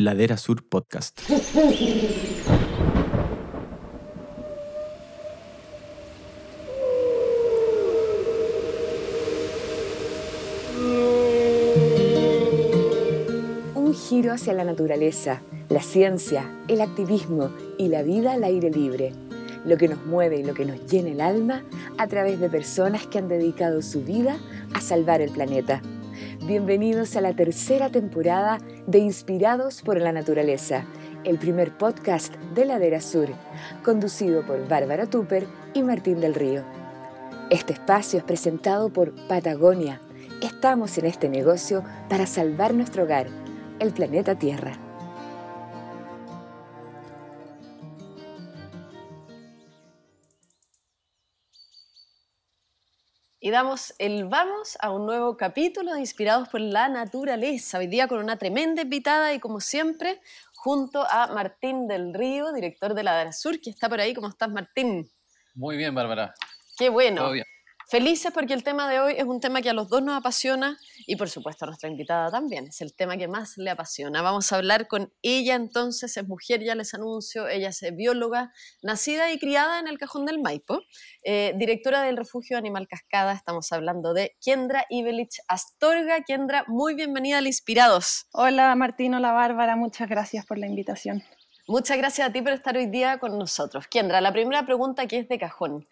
Ladera Sur Podcast. Un giro hacia la naturaleza, la ciencia, el activismo y la vida al aire libre. Lo que nos mueve y lo que nos llena el alma a través de personas que han dedicado su vida a salvar el planeta. Bienvenidos a la tercera temporada de Inspirados por la Naturaleza, el primer podcast de Ladera Sur, conducido por Bárbara Tupper y Martín del Río. Este espacio es presentado por Patagonia. Estamos en este negocio para salvar nuestro hogar, el planeta Tierra. Y damos el vamos a un nuevo capítulo de Inspirados por la Naturaleza. Hoy día con una tremenda invitada y como siempre, junto a Martín del Río, director de la Sur, que está por ahí. ¿Cómo estás, Martín? Muy bien, Bárbara. Qué bueno. Todo bien. Felices porque el tema de hoy es un tema que a los dos nos apasiona y por supuesto a nuestra invitada también. Es el tema que más le apasiona. Vamos a hablar con ella entonces, es mujer, ya les anuncio, ella es bióloga, nacida y criada en el Cajón del Maipo, eh, directora del Refugio Animal Cascada. Estamos hablando de Kendra Ibelich Astorga. Kendra, muy bienvenida al Inspirados. Hola Martín, hola Bárbara, muchas gracias por la invitación. Muchas gracias a ti por estar hoy día con nosotros. Kendra, la primera pregunta que es de cajón.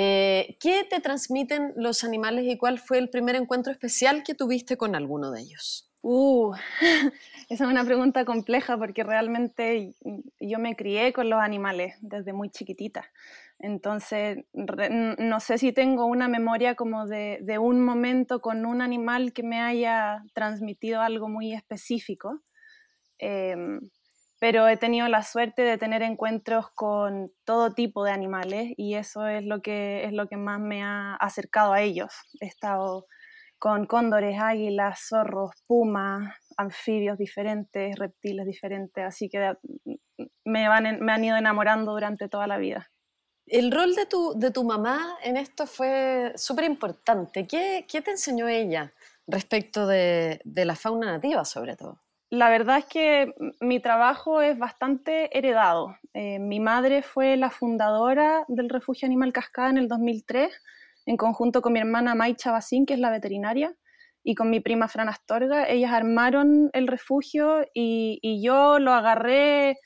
Eh, ¿Qué te transmiten los animales y cuál fue el primer encuentro especial que tuviste con alguno de ellos? Uh, esa es una pregunta compleja porque realmente yo me crié con los animales desde muy chiquitita. Entonces, no sé si tengo una memoria como de, de, un momento con un animal que me haya transmitido algo muy específico. Eh, pero he tenido la suerte de tener encuentros con todo tipo de animales y eso es lo que, es lo que más me ha acercado a ellos. He estado con cóndores, águilas, zorros, pumas, anfibios diferentes, reptiles diferentes, así que me, van, me han ido enamorando durante toda la vida. El rol de tu, de tu mamá en esto fue súper importante. ¿Qué, ¿Qué, te enseñó ella respecto de, de la fauna nativa sobre todo? La verdad es que mi trabajo es bastante heredado. Eh, mi madre fue la fundadora del Refugio Animal Cascada en el 2003, en conjunto con mi hermana May Chabacín, que es la veterinaria, y con mi prima Fran Astorga. Ellas armaron el refugio y, y yo lo agarré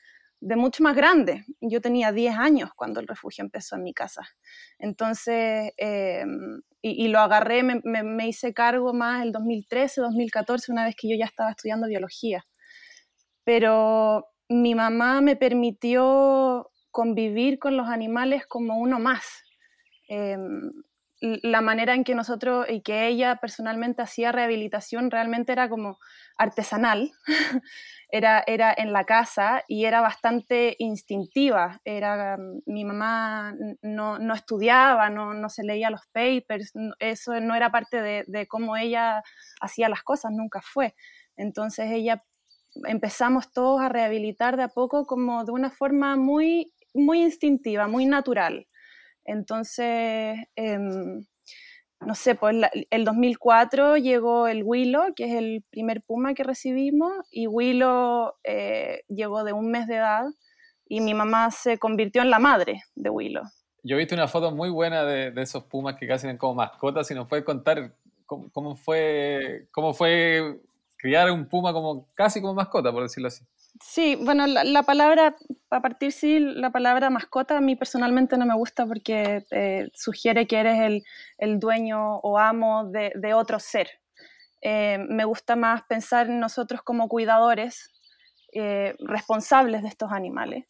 de mucho más grande. Yo tenía 10 años cuando el refugio empezó en mi casa. Entonces, eh, y, lo agarré, me, hice cargo más el 2013, 2014, una vez que yo ya estaba estudiando biología. Pero mi mamá me permitió convivir con los animales como uno más. Eh, la manera en que nosotros y que ella personalmente hacía rehabilitación realmente era como artesanal, era, era en la casa y era bastante instintiva. Era, mi mamá no, no estudiaba, no, no, se leía los papers, eso no era parte de, de cómo ella hacía las cosas, nunca fue. Entonces ella empezamos todos a rehabilitar de a poco como de una forma muy, muy instintiva, muy natural. Entonces, eh, no sé, pues el 2004 llegó el Willow, que es el primer puma que recibimos, y Willow eh, llegó de un mes de edad y mi mamá se convirtió en la madre de Willow. Yo he visto una foto muy buena de, de esos pumas que casi ven como mascotas, si nos puedes contar cómo, cómo, fue, cómo fue criar un puma como casi como mascota, por decirlo así. Sí, bueno, la, la, palabra, a partir sí, la palabra mascota a mí personalmente no me gusta porque eh, sugiere que eres el, el, dueño o amo de, de otro ser. Eh, me gusta más pensar en nosotros como cuidadores eh, responsables de estos animales.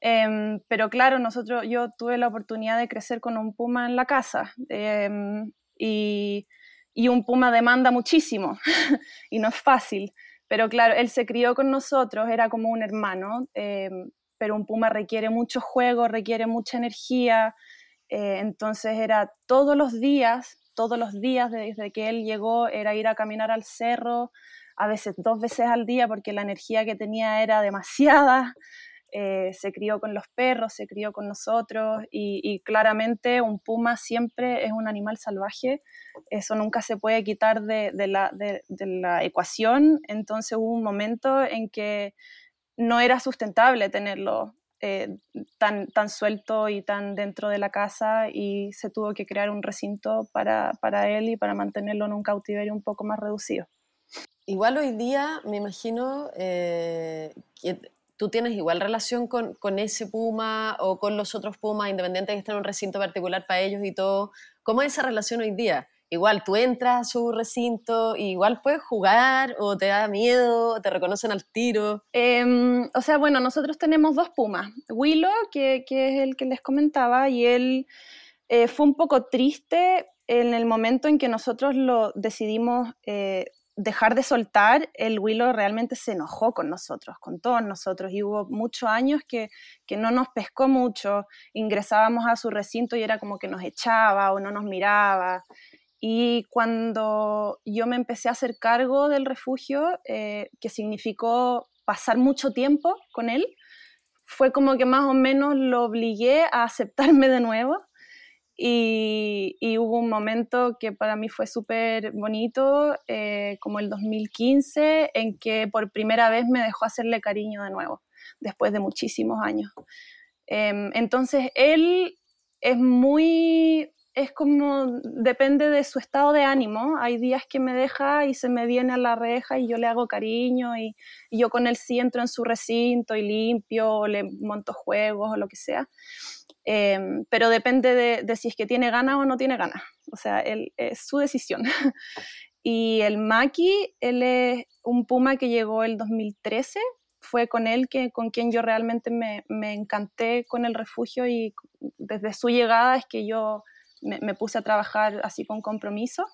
Em, pero claro, nosotros, yo tuve la oportunidad de crecer con un puma en la casa em, y, y un puma demanda muchísimo y no es fácil. Pero claro, él se crió con nosotros, era como un hermano, eh, pero un puma requiere mucho juego, requiere mucha energía, eh, entonces era todos los días, todos los días desde que él llegó era ir a caminar al cerro, a veces dos veces al día porque la energía que tenía era demasiada. Eh, se crió con los perros, se crió con nosotros y, claramente un puma siempre es un animal salvaje, eso nunca se puede quitar de, la, de, la, ecuación, entonces hubo un momento en que no era sustentable tenerlo eh, tan, tan suelto y tan dentro de la casa y se tuvo que crear un recinto para, para él y para mantenerlo en un cautiverio un poco más reducido. Igual hoy día me imagino eh, que tú tienes igual relación con, con, ese puma o con los otros pumas, independiente de que estén en un recinto particular para ellos y todo. ¿Cómo es esa relación hoy día? Igual tú entras a su recinto, igual puedes jugar o te da miedo, te reconocen al tiro. Em, o sea, bueno, nosotros tenemos dos pumas. Willow, que, que es el que les comentaba, y él eh, fue un poco triste en el momento en que nosotros lo decidimos eh, dejar de soltar, el Willow realmente se enojó con nosotros, con todos nosotros, y hubo muchos años que, que, no nos pescó mucho, ingresábamos a su recinto y era como que nos echaba o no nos miraba. Y cuando yo me empecé a hacer cargo del refugio, eh, que significó pasar mucho tiempo con él, fue como que más o menos lo obligué a aceptarme de nuevo y, hubo un momento que para mí fue súper bonito, eh, como el 2015, en que por primera vez me dejó hacerle cariño de nuevo, después de muchísimos años. Em, entonces, él es muy, es como, depende de su estado de ánimo. Hay días que me deja y se me viene a la reja y yo le hago cariño y, y yo con él sí entro en su recinto y limpio, o le monto juegos o lo que sea. Em, pero depende de, si es que tiene ganas o no tiene ganas. O sea, él, es su decisión. y el Maki, él es un puma que llegó el 2013. Fue con él que, con quien yo realmente me, me encanté con el refugio y desde su llegada es que yo me, puse a trabajar así con compromiso.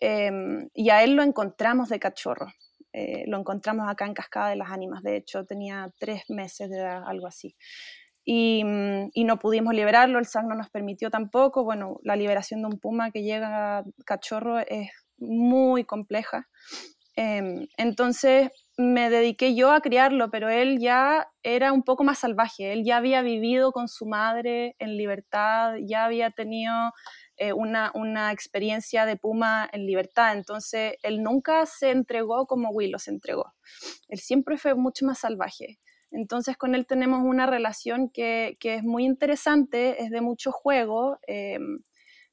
Em, y a él lo encontramos de cachorro. Eh, lo encontramos acá en Cascada de las Ánimas. De hecho, tenía tres meses de edad, algo así. Mm, y, no pudimos liberarlo, el SAC no nos permitió tampoco. Bueno, la liberación de un puma que llega cachorro es muy compleja. Em, entonces me dediqué yo a criarlo, pero él ya era un poco más salvaje, él ya había vivido con su madre en libertad, ya había tenido eh, una, una, experiencia de puma en libertad, entonces él nunca se entregó como Willow se entregó, él siempre fue mucho más salvaje. Entonces con él tenemos una relación que, es muy interesante, es de mucho juego, em,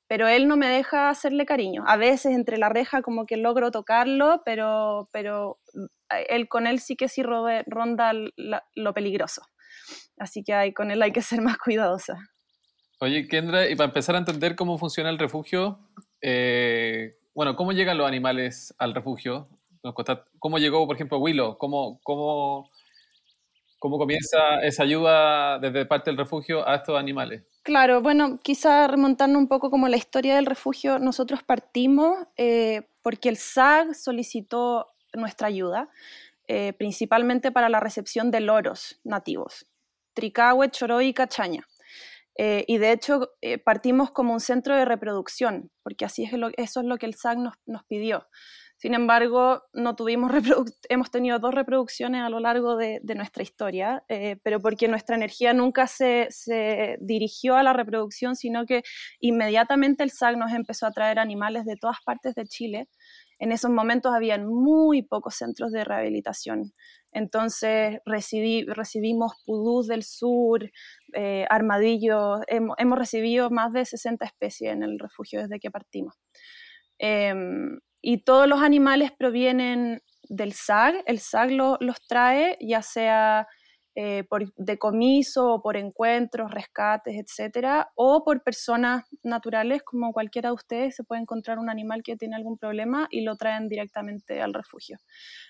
pero él no me deja hacerle cariño. A veces entre la reja como que logro tocarlo, pero, pero mm, él con él sí que sí ronda lo peligroso. Así que hay, con él hay que ser más cuidadosa. Oye, Kendra, y para empezar a entender cómo funciona el refugio, eh, bueno, ¿cómo llegan los animales al refugio? ¿Cómo llegó, por ejemplo, Willow? ¿Cómo, cómo ¿Cómo comienza esa ayuda desde parte del refugio a estos animales? Claro, bueno, quizá remontando un poco como la historia del refugio, nosotros partimos eh, porque el SAG solicitó nuestra ayuda, eh, principalmente para la recepción de loros nativos, Tricahue, Choroy y Cachaña. Eh, y de hecho partimos como un centro de reproducción, porque así es lo, eso es lo que el SAG nos, nos pidió. Sin embargo, no tuvimos hemos tenido dos reproducciones a lo largo de, nuestra historia, eh, pero porque nuestra energía nunca se, dirigió a la reproducción, sino que inmediatamente el SAC nos empezó a traer animales de todas partes de Chile. En esos momentos habían muy pocos centros de rehabilitación. Entonces recibimos pudús del sur, eh, armadillos, hemos, recibido más de 60 especies en el refugio desde que partimos. Em, y todos los animales provienen del SAG, el SAG los trae ya sea eh, por decomiso o por encuentros, rescates, etcétera, o por personas naturales como cualquiera de ustedes se puede encontrar un animal que tiene algún problema y lo traen directamente al refugio.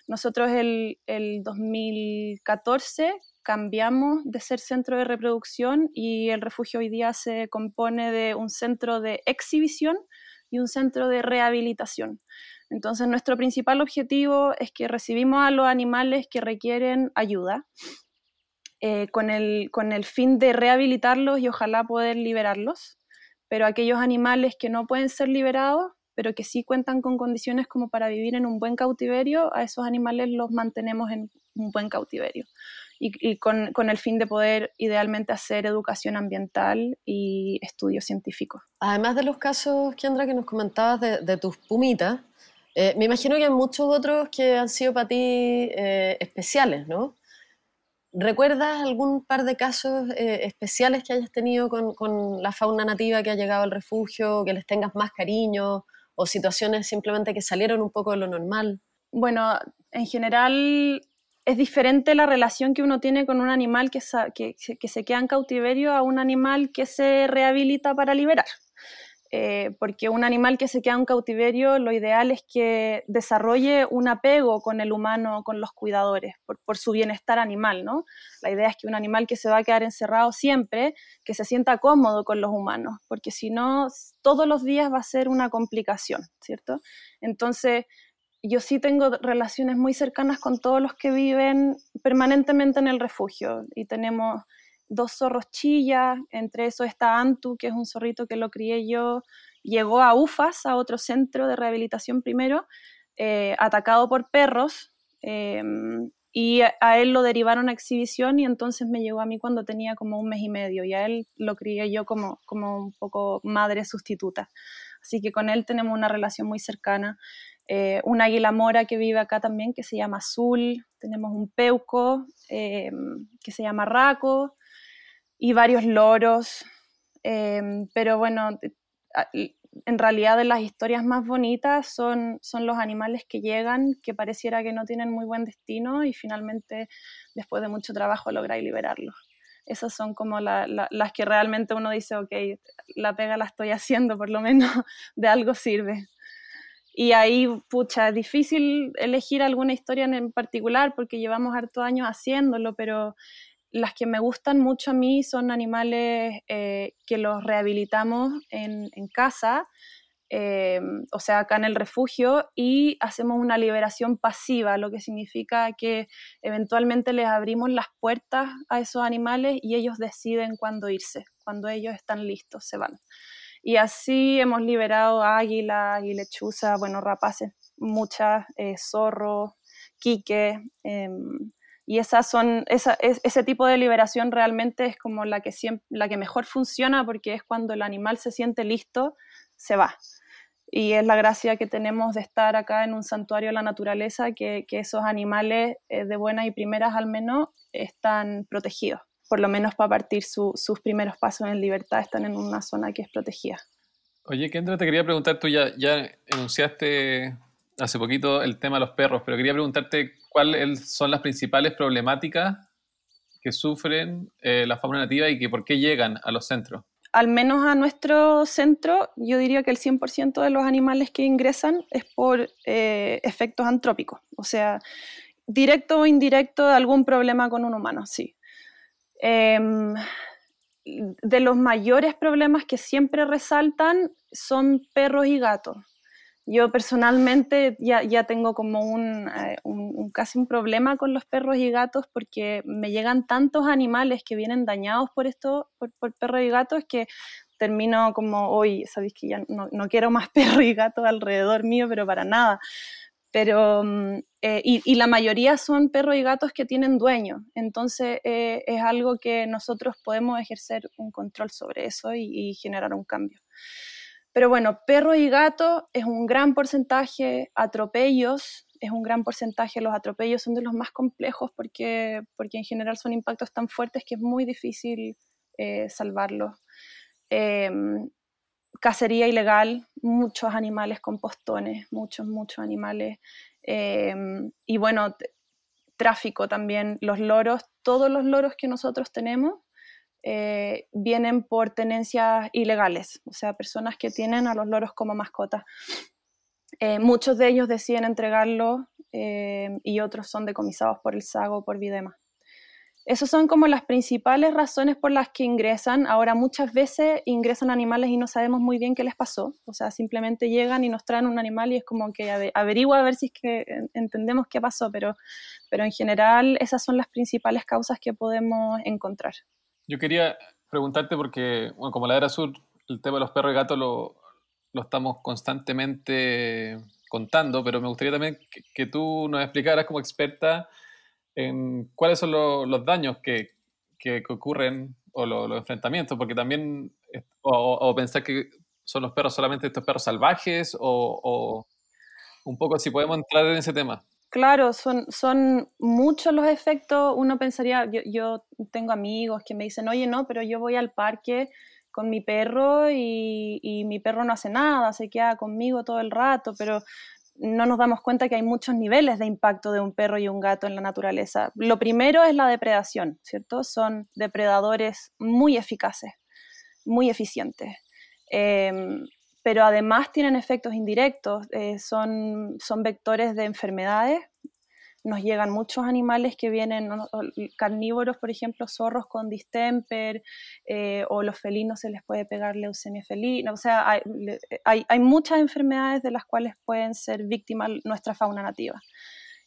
Nosotros el, el 2014 cambiamos de ser centro de reproducción y el refugio hoy día se compone de un centro de exhibición y un centro de rehabilitación. Entonces, nuestro principal objetivo es que recibimos a los animales que requieren ayuda eh, con, el, con el fin de rehabilitarlos y ojalá poder liberarlos, pero aquellos animales que no pueden ser liberados, pero que sí cuentan con condiciones como para vivir en un buen cautiverio, a esos animales los mantenemos en un buen cautiverio. Y, con, el fin de poder idealmente hacer educación ambiental y estudios científicos. Además de los casos, Kendra, que nos comentabas de, tus pumitas, eh, me imagino que hay muchos otros que han sido para ti eh, especiales, ¿no? ¿Recuerdas algún par de casos eh, especiales que hayas tenido con, con, la fauna nativa que ha llegado al refugio, que les tengas más cariño o situaciones simplemente que salieron un poco de lo normal? Bueno, en general es diferente la relación que uno tiene con un animal que, se queda en cautiverio a un animal que se rehabilita para liberar. Eh, porque un animal que se queda en cautiverio, lo ideal es que desarrolle un apego con el humano, con los cuidadores, por, su bienestar animal, ¿no? La idea es que un animal que se va a quedar encerrado siempre, que se sienta cómodo con los humanos, porque si no, todos los días va a ser una complicación, ¿cierto? Entonces, yo sí tengo relaciones muy cercanas con todos los que viven permanentemente en el refugio y tenemos dos zorros chillas, entre eso está Antu, que es un zorrito que lo crié yo, llegó a UFAS, a otro centro de rehabilitación primero, eh, atacado por perros, em, y a, él lo derivaron a exhibición y entonces me llegó a mí cuando tenía como un mes y medio, y a él lo crié yo como, como un poco madre sustituta. Así que con él tenemos una relación muy cercana. Eh, un águila mora que vive acá también, que se llama Azul, tenemos un peuco em, que se llama Raco, y varios loros. Em, pero bueno, en realidad de las historias más bonitas son, son los animales que llegan, que pareciera que no tienen muy buen destino y finalmente después de mucho trabajo lográis liberarlos. Esas son como las que realmente uno dice, ok, la pega la estoy haciendo, por lo menos de algo sirve. Y ahí, pucha, es difícil elegir alguna historia en particular porque llevamos harto años haciéndolo, pero las que me gustan mucho a mí son animales eh, que los rehabilitamos en, casa, eh, o sea, acá en el refugio, y hacemos una liberación pasiva, lo que significa que eventualmente les abrimos las puertas a esos animales y ellos deciden cuándo irse, cuando ellos están listos, se van. Y así hemos liberado águilas y lechuzas, bueno, rapaces, muchas, eh, zorros, quique. Em, y esas son, ese tipo de liberación realmente es como la que, la que mejor funciona porque es cuando el animal se siente listo, se va. Y es la gracia que tenemos de estar acá en un santuario de la naturaleza, que, que esos animales eh, de buenas y primeras al menos están protegidos. Por lo menos para partir sus primeros pasos en libertad están en una zona que es protegida. Oye, Kendra, te quería preguntar, tú ya, ya enunciaste hace poquito el tema de los perros, pero quería preguntarte cuáles son las principales problemáticas que sufren eh, la fauna nativa y que por qué llegan a los centros. Al menos a nuestro centro, yo diría que el 100% de los animales que ingresan es por eh, efectos antrópicos, o sea, directo o indirecto de algún problema con un humano, sí. Em, de los mayores problemas que siempre resaltan son perros y gatos. Yo personalmente ya, ya tengo como eh, un, casi un problema con los perros y gatos porque me llegan tantos animales que vienen dañados por esto, por, perros y gatos, que termino como, hoy, sabéis que ya no, no, quiero más perros y gatos alrededor mío, pero para nada. Pero, mm, eh, y, la mayoría son perros y gatos que tienen dueño, entonces eh, es algo que nosotros podemos ejercer un control sobre eso y generar un cambio. Pero bueno, perros y gatos es un gran porcentaje, atropellos es un gran porcentaje, los atropellos son de los más complejos porque, porque en general son impactos tan fuertes que es muy difícil eh, salvarlos. Em, cacería ilegal, muchos animales con postones, muchos, muchos animales. Em, y bueno, tráfico también, los loros, todos los loros que nosotros tenemos eh, vienen por tenencias ilegales, o sea, personas que tienen a los loros como mascotas. Eh, muchos de ellos deciden entregarlo eh, y otros son decomisados por el SAGO por Videma. Esas son como las principales razones por las que ingresan. Ahora muchas veces ingresan animales y no sabemos muy bien qué les pasó. O sea, simplemente llegan y nos traen un animal y es como que averigua a ver si es que entendemos qué pasó, pero, pero en general esas son las principales causas que podemos encontrar. Yo quería preguntarte porque, bueno, como la era sur, el tema de los perros y gatos lo, lo estamos constantemente contando, pero me gustaría también que, tú nos explicaras como experta en cuáles son los daños que, que, ocurren o los enfrentamientos, porque también, o, pensar que son los perros solamente estos perros salvajes, o, un poco si podemos entrar en ese tema. Claro, son, son muchos los efectos. Uno pensaría, yo, yo, tengo amigos que me dicen, oye, no, pero yo voy al parque con mi perro y, y, mi perro no hace nada, se queda conmigo todo el rato, pero no nos damos cuenta que hay muchos niveles de impacto de un perro y un gato en la naturaleza. Lo primero es la depredación, ¿cierto? Son depredadores muy eficaces, muy eficientes. Em, pero además tienen efectos indirectos, eh, son, son vectores de enfermedades nos llegan muchos animales que vienen, carnívoros, por ejemplo, zorros con distemper, eh, o los felinos se les puede pegar leucemia felina, o sea, hay, hay, muchas enfermedades de las cuales pueden ser víctimas nuestra fauna nativa.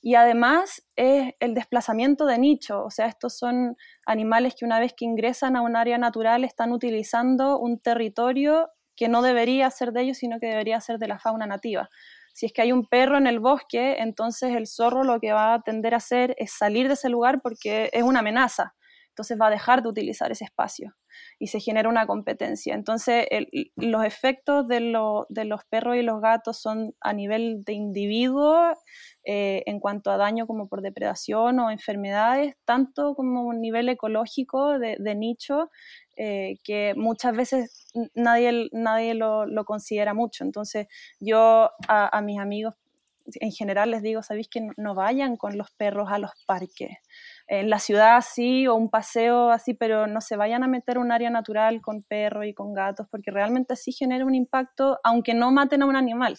Y además es el desplazamiento de nicho, o sea, estos son animales que una vez que ingresan a un área natural están utilizando un territorio que no debería ser de ellos, sino que debería ser de la fauna nativa. Si es que hay un perro en el bosque, entonces el zorro lo que va a tender a hacer es salir de ese lugar porque es una amenaza. Entonces va a dejar de utilizar ese espacio y se genera una competencia. Entonces los efectos de, los perros y los gatos son a nivel de individuo eh, en cuanto a daño como por depredación o enfermedades, tanto como a nivel ecológico de, nicho, eh, que muchas veces nadie, nadie lo, considera mucho. Entonces yo a, mis amigos en general les digo, ¿sabéis que no, vayan con los perros a los parques? En la ciudad sí, o un paseo así, pero no se vayan a meter un área natural con perros y con gatos, porque realmente sí genera un impacto, aunque no maten a un animal.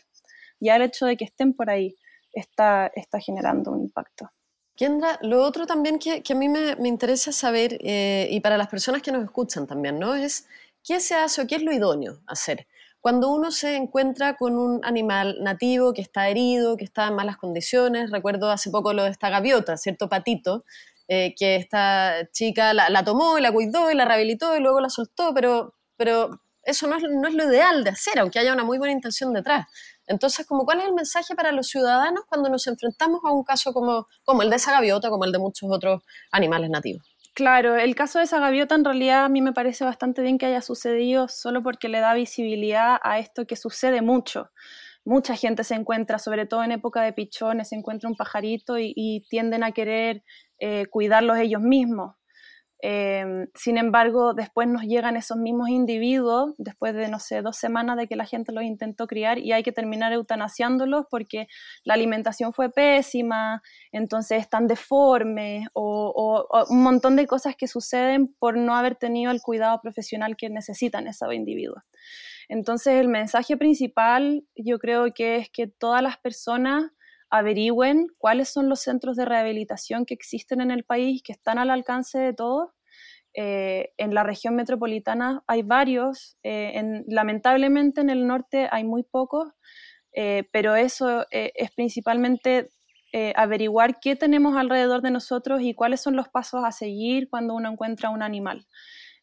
Ya el hecho de que estén por ahí está, está generando un impacto. Kendra, lo otro también que, a mí me, interesa saber, eh, y para las personas que nos escuchan también, ¿no? Es qué se hace o qué es lo idóneo hacer. Cuando uno se encuentra con un animal nativo que está herido, que está en malas condiciones, recuerdo hace poco lo de esta gaviota, ¿cierto? Patito, eh, que esta chica la, tomó la cuidó y la rehabilitó y luego la soltó, pero, pero eso no es, no es lo ideal de hacer, aunque haya una muy buena intención detrás. Entonces, como, ¿cuál es el mensaje para los ciudadanos cuando nos enfrentamos a un caso como, el de esa gaviota, como el de muchos otros animales nativos? Claro, el caso de esa gaviota en realidad a mí me parece bastante bien que haya sucedido solo porque le da visibilidad a esto que sucede mucho. Mucha gente se encuentra, sobre todo en época de pichones, se encuentra un pajarito y, tienden a querer eh, cuidarlos ellos mismos. Em, sin embargo, después nos llegan esos mismos individuos, después de, no sé, dos semanas de que la gente los intentó criar y hay que terminar eutanasiándolos porque la alimentación fue pésima, entonces están deformes o, un montón de cosas que suceden por no haber tenido el cuidado profesional que necesitan esos individuos. Entonces, el mensaje principal yo creo que es que todas las personas averigüen cuáles son los centros de rehabilitación que existen en el país, que están al alcance de todos. Eh, en la región metropolitana hay varios, eh, lamentablemente en el norte hay muy pocos, eh, pero eso es principalmente averiguar qué tenemos alrededor de nosotros y cuáles son los pasos a seguir cuando uno encuentra un animal.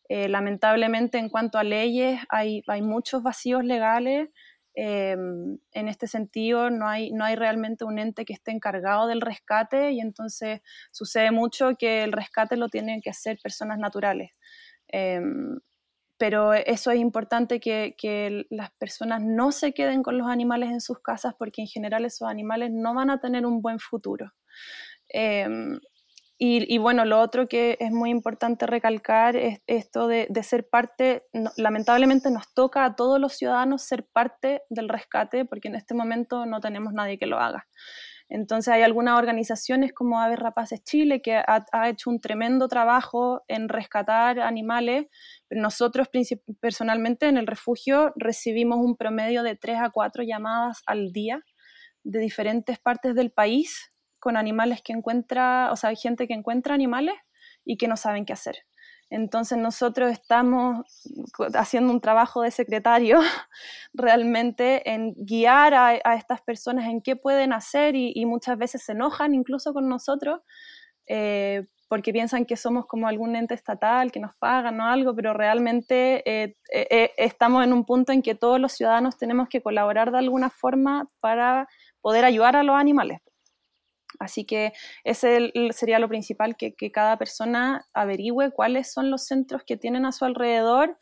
lamentablemente en cuanto a leyes hay, hay muchos vacíos legales, Em, en este sentido, no hay, no hay realmente un ente que esté encargado del rescate y entonces sucede mucho que el rescate lo tienen que hacer personas naturales. Em, pero eso es importante que, que, las personas no se queden con los animales en sus casas porque en general esos animales no van a tener un buen futuro. Em, y, bueno, lo otro que es muy importante recalcar es esto de, ser parte, lamentablemente nos toca a todos los ciudadanos ser parte del rescate porque en este momento no tenemos nadie que lo haga. Entonces hay algunas organizaciones como Aves Rapaces Chile que ha, ha, hecho un tremendo trabajo en rescatar animales. Nosotros personalmente en el refugio recibimos un promedio de 3 a 4 llamadas al día de diferentes partes del país con animales que encuentra, o sea, hay gente que encuentra animales y que no saben qué hacer. Entonces nosotros estamos haciendo un trabajo de secretario realmente en guiar a, estas personas en qué pueden hacer y, muchas veces se enojan incluso con nosotros eh, porque piensan que somos como algún ente estatal que nos pagan o algo, pero realmente eh, eh, estamos en un punto en que todos los ciudadanos tenemos que colaborar de alguna forma para poder ayudar a los animales. Así que ese sería lo principal, que, cada persona averigüe cuáles son los centros que tienen a su alrededor,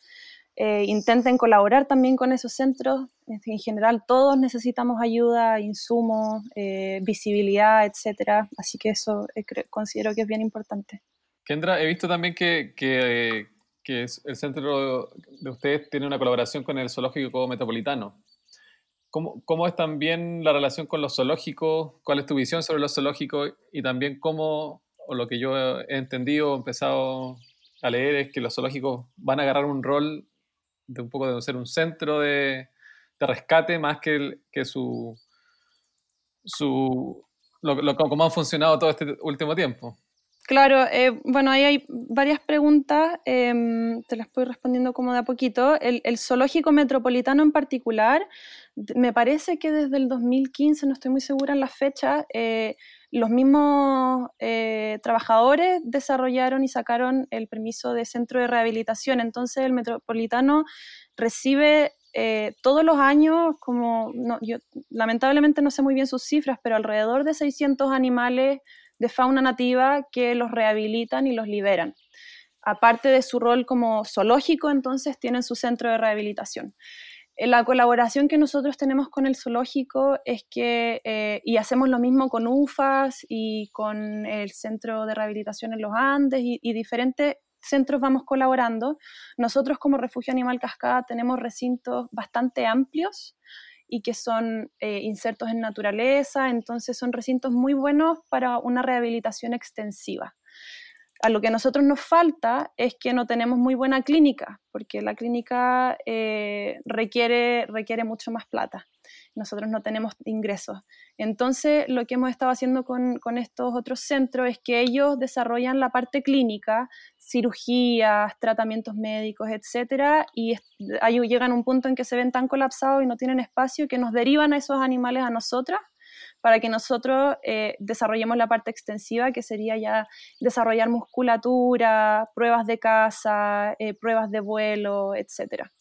eh, intenten colaborar también con esos centros. En general, todos necesitamos ayuda, insumos, eh, visibilidad, etcétera. Así que eso eh, considero que es bien importante. Kendra, he visto también que, que, que el centro de ustedes tiene una colaboración con el Zoológico Metropolitano. ¿Cómo, ¿Cómo, es también la relación con los zoológicos? ¿Cuál es tu visión sobre los zoológicos? Y también cómo, o lo que yo he entendido, he empezado a leer, es que los zoológicos van a agarrar un rol de un poco de ser un centro de, de rescate más que, que su, su lo, lo, cómo han funcionado todo este último tiempo. Claro, eh, bueno, ahí hay varias preguntas, em, te las voy respondiendo como de a poquito. El, zoológico metropolitano en particular, me parece que desde el 2015, no estoy muy segura en la fecha, eh, los mismos eh, trabajadores desarrollaron y sacaron el permiso de centro de rehabilitación. Entonces el metropolitano recibe todos los años, como yo lamentablemente no sé muy bien sus cifras, pero alrededor de 600 animales de fauna nativa que los rehabilitan y los liberan. Aparte de su rol como zoológico, entonces tienen su centro de rehabilitación. Eh, la colaboración que nosotros tenemos con el zoológico es que, eh, y hacemos lo mismo con UFAS y con el Centro de Rehabilitación en los Andes y, diferentes centros vamos colaborando. Nosotros como Refugio Animal Cascada tenemos recintos bastante amplios y que son eh, insertos en naturaleza, entonces son recintos muy buenos para una rehabilitación extensiva. A lo que a nosotros nos falta es que no tenemos muy buena clínica, porque la clínica eh, requiere, requiere mucho más plata nosotros no tenemos ingresos. Entonces, lo que hemos estado haciendo con, estos otros centros es que ellos desarrollan la parte clínica, cirugías, tratamientos médicos, etcétera, y ahí llegan a un punto en que se ven tan colapsados y no tienen espacio que nos derivan a esos animales a nosotras para que nosotros eh, desarrollemos la parte extensiva, que sería ya desarrollar musculatura, pruebas de caza, eh, pruebas de vuelo, etcétera.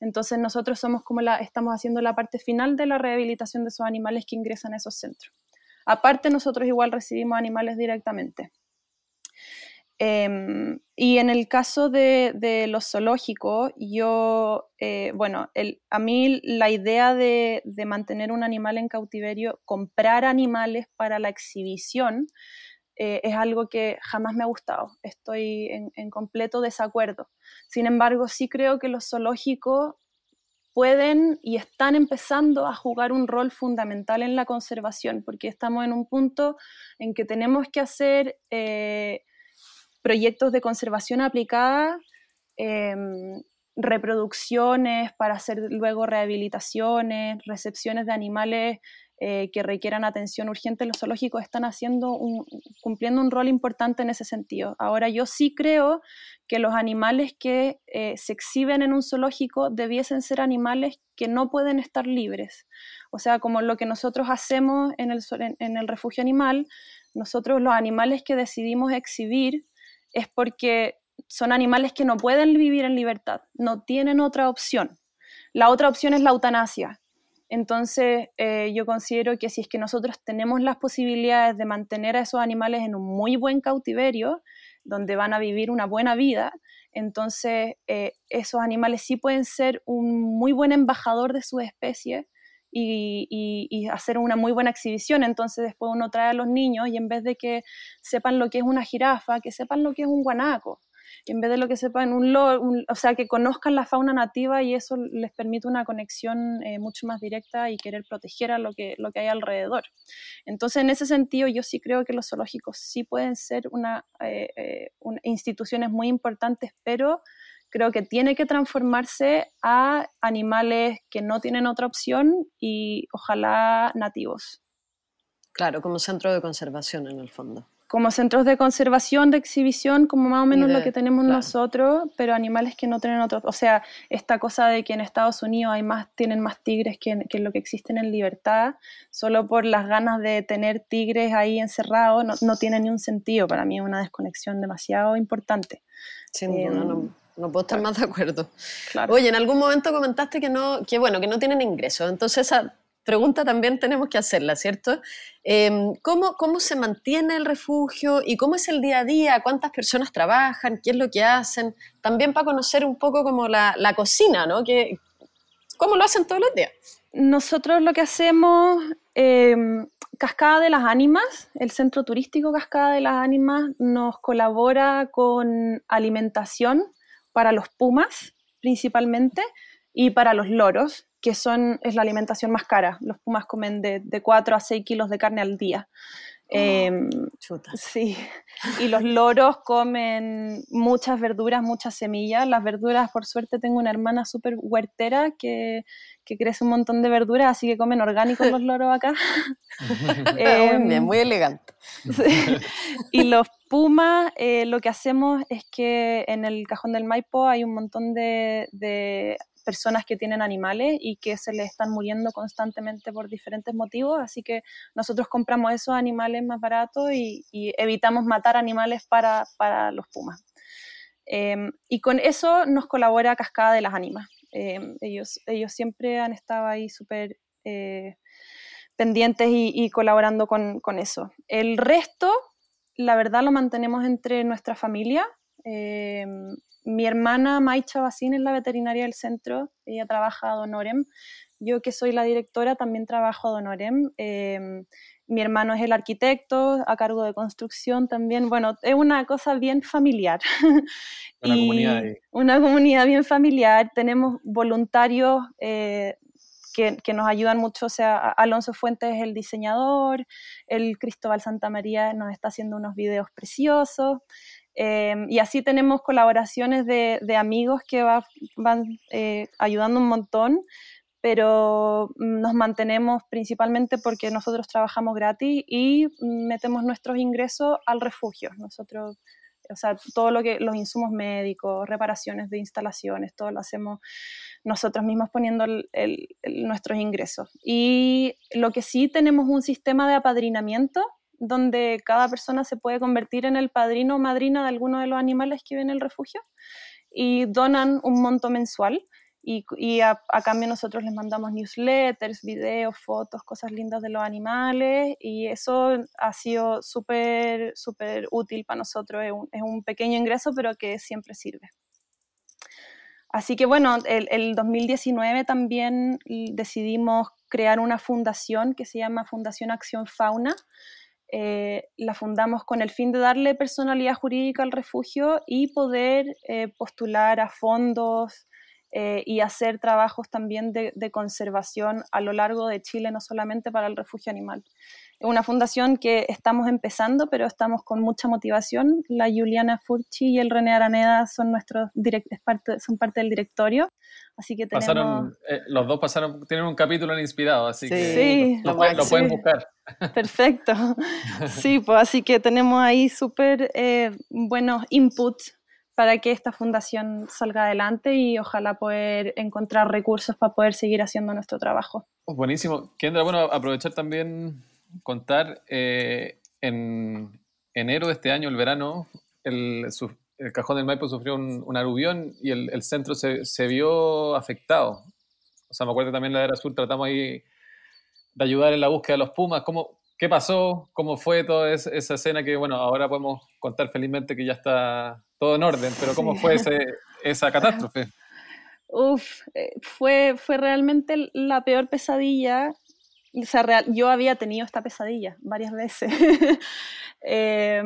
Entonces nosotros somos como la, estamos haciendo la parte final de la rehabilitación de esos animales que ingresan a esos centros. Aparte nosotros igual recibimos animales directamente. Em, y en el caso de, los zoológicos, yo, eh, bueno, a mí la idea de, mantener un animal en cautiverio, comprar animales para la exhibición, eh, es algo que jamás me ha gustado. Estoy en, completo desacuerdo. Sin embargo, sí creo que los zoológicos pueden y están empezando a jugar un rol fundamental en la conservación, porque estamos en un punto en que tenemos que hacer eh, proyectos de conservación aplicada, em, reproducciones para hacer luego rehabilitaciones, recepciones de animales eh, que requieran atención urgente, los zoológicos están haciendo cumpliendo un rol importante en ese sentido. Ahora, yo sí creo que los animales que eh, se exhiben en un zoológico debiesen ser animales que no pueden estar libres. O sea, como lo que nosotros hacemos en el, en el refugio animal, nosotros los animales que decidimos exhibir es porque son animales que no pueden vivir en libertad, no tienen otra opción. La otra opción es la eutanasia, entonces, eh, yo considero que si es que nosotros tenemos las posibilidades de mantener a esos animales en un muy buen cautiverio, donde van a vivir una buena vida, entonces eh, esos animales sí pueden ser un muy buen embajador de su especie y, hacer una muy buena exhibición. Entonces después uno trae a los niños y en vez de que sepan lo que es una jirafa, que sepan lo que es un guanaco en vez de lo que sepan un, un o sea, que conozcan la fauna nativa y eso les permite una conexión eh, mucho más directa y querer proteger a lo que, lo que hay alrededor. Entonces, en ese sentido, yo sí creo que los zoológicos sí pueden ser una, eh, eh, instituciones muy importantes, pero creo que tiene que transformarse a animales que no tienen otra opción y ojalá nativos. Claro, como centro de conservación en el fondo como centros de conservación, de exhibición, como más o menos lo que tenemos nosotros, pero animales que no tienen otros. O sea, esta cosa de que en Estados Unidos hay más, tienen más tigres que, que lo que existen en libertad, solo por las ganas de tener tigres ahí encerrados, no, no tiene ni un sentido. Para mí es una desconexión demasiado importante. Sin duda, no, em, no, puedo estar más de acuerdo. Oye, en algún momento comentaste que no, que bueno, que no tienen ingresos, entonces esa pregunta también tenemos que hacerla, ¿cierto? Em, ¿cómo, ¿Cómo se mantiene el refugio y cómo es el día a día? ¿Cuántas personas trabajan? ¿Qué es lo que hacen? También para conocer un poco como la, la cocina, ¿no? Que, ¿Cómo lo hacen todos los días? Nosotros lo que hacemos, em, Cascada de las Ánimas, el Centro Turístico Cascada de las Ánimas nos colabora con alimentación para los pumas principalmente y para los loros, que son, es la alimentación más cara. Los pumas comen de, de 4 a 6 kilos de carne al día. Em, sí, y los loros comen muchas verduras, muchas semillas. Las verduras, por suerte, tengo una hermana súper huertera que, que, crece un montón de verduras, así que comen orgánicos los loros acá. eh, muy elegante. Y los pumas, eh, lo que hacemos es que en el cajón del Maipo hay un montón de, de personas que tienen animales y que se les están muriendo constantemente por diferentes motivos, así que nosotros compramos esos animales más baratos y, evitamos matar animales para, para los pumas. Em, y con eso nos colabora Cascada de las Ánimas. Em, ellos, ellos siempre han estado ahí súper eh, pendientes y, colaborando con, con, eso. El resto, la verdad, lo mantenemos entre nuestra familia. Em, mi hermana Maicha Bacín es la veterinaria del centro, ella trabaja a Donorem. Yo que soy la directora también trabajo a Donorem. Em, mi hermano es el arquitecto, a cargo de construcción también. Bueno, es una cosa bien familiar. Una comunidad. Una comunidad bien familiar. Tenemos voluntarios eh, que, que, nos ayudan mucho. O sea, Alonso Fuentes es el diseñador, el Cristóbal Santa María nos está haciendo unos videos preciosos. Em, y así tenemos colaboraciones de, de amigos que van eh, ayudando un montón, pero nos mantenemos principalmente porque nosotros trabajamos gratis y metemos nuestros ingresos al refugio. Nosotros, o sea, todo lo que, los insumos médicos, reparaciones de instalaciones, todo lo hacemos nosotros mismos poniendo nuestros ingresos. Y lo que sí tenemos un sistema de apadrinamiento donde cada persona se puede convertir en el padrino o madrina de alguno de los animales que viven en el refugio y donan un monto mensual y, a, cambio nosotros les mandamos newsletters, videos, fotos, cosas lindas de los animales y eso ha sido súper, súper útil para nosotros, es un, es un, pequeño ingreso pero que siempre sirve. Así que bueno, el, el 2019 también decidimos crear una fundación que se llama Fundación Acción Fauna, eh, la fundamos con el fin de darle personalidad jurídica al refugio y poder eh, postular a fondos eh, y hacer trabajos también de, conservación a lo largo de Chile, no solamente para el refugio animal. Una fundación que estamos empezando, pero estamos con mucha motivación. La Juliana Furchi y el René Araneda son, nuestros parte, son parte del directorio. Así que tenemos... Pasaron, los dos pasaron, tienen un capítulo inspirado, así que sí, lo, lo, pueden buscar. Perfecto. Sí, pues así que tenemos ahí súper eh, buenos inputs para que esta fundación salga adelante y ojalá poder encontrar recursos para poder seguir haciendo nuestro trabajo. Buenísimo. Kendra, bueno, aprovechar también contar, eh, en enero de este año, el verano, el, el Cajón del Maipo sufrió un, un aluvión y el, el centro se, se, vio afectado. O sea, me acuerdo también la era sur, tratamos ahí de ayudar en la búsqueda de los Pumas. ¿Cómo, ¿Qué pasó? ¿Cómo fue toda esa escena que, bueno, ahora podemos contar felizmente que ya está todo en orden, pero ¿cómo fue ese, esa catástrofe? Uf, eh, fue, fue realmente la peor pesadilla. O sea, real, yo había tenido esta pesadilla varias veces eh,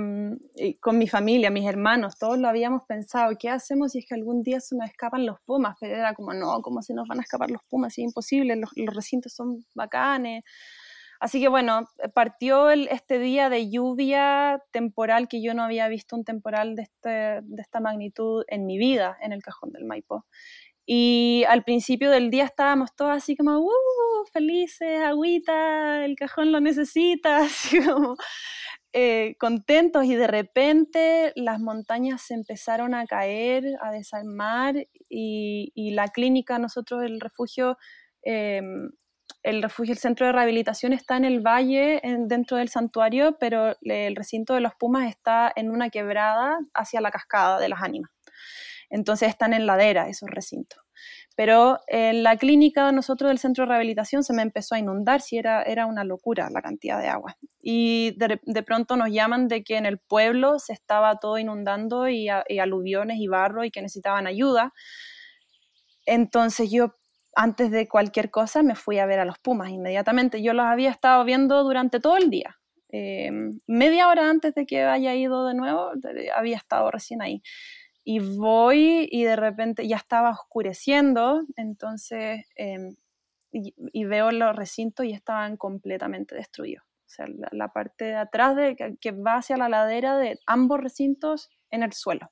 con mi familia, mis hermanos, todos lo habíamos pensado. ¿Qué hacemos si es que algún día se nos escapan los pumas? Pero era como, no, ¿cómo se nos van a escapar los pumas? Es imposible, los, recintos son bacanes. Así que bueno, partió este día de lluvia temporal que yo no había visto un temporal de, este, de esta magnitud en mi vida en el cajón del Maipo. Y al principio del día estábamos todos así como, ¡uh! Felices, agüita, el cajón lo necesita, así como eh, contentos. Y de repente las montañas se empezaron a caer, a desarmar, y, la clínica, nosotros, el refugio, eh, el refugio, el centro de rehabilitación está en el valle, dentro del santuario, pero el recinto de los Pumas está en una quebrada hacia la cascada de las ánimas. Entonces están en ladera esos recintos. Pero en la clínica nosotros del centro de rehabilitación se me empezó a inundar, si era, era una locura la cantidad de agua. Y de, pronto nos llaman de que en el pueblo se estaba todo inundando y, y aluviones y barro y que necesitaban ayuda. Entonces yo antes de cualquier cosa me fui a ver a los Pumas inmediatamente. Yo los había estado viendo durante todo el día. Em, media hora antes de que haya ido de nuevo, había estado recién ahí. Y voy y de repente ya estaba oscureciendo, entonces, em, y, veo los recintos y estaban completamente destruidos. O sea, la, parte de atrás de, que va hacia la ladera de ambos recintos en el suelo.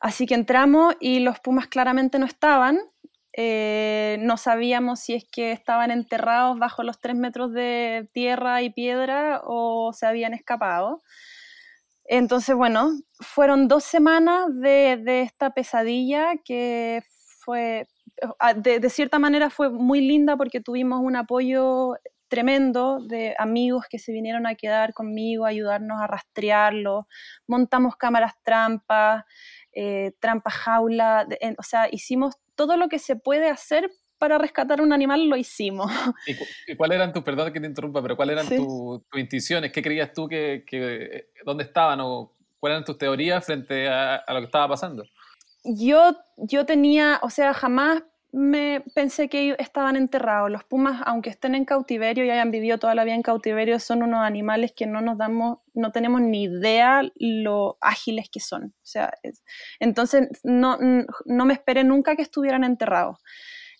Así que entramos y los pumas claramente no estaban, eh, no sabíamos si es que estaban enterrados bajo los tres metros de tierra y piedra o se habían escapado. Entonces, bueno, fueron dos semanas de, esta pesadilla que fue, ah, de, cierta manera fue muy linda porque tuvimos un apoyo tremendo de amigos que se vinieron a quedar conmigo, a ayudarnos a rastrearlo, montamos cámaras trampas, eh, trampas jaula, o sea, hicimos todo lo que se puede hacer para rescatar un animal lo hicimos. ¿Y, cuáles eran tus, perdón que te interrumpa, pero cuáles eran tus intuiciones? ¿Qué creías tú que, que, dónde estaban o cuáles eran tus teorías frente a, a, lo que estaba pasando? Yo, yo tenía, o sea, jamás me pensé que estaban enterrados. Los pumas, aunque estén en cautiverio y hayan vivido toda la vida en cautiverio, son unos animales que no nos damos, no tenemos ni idea lo ágiles que son. O sea, entonces no, no, me esperé nunca que estuvieran enterrados.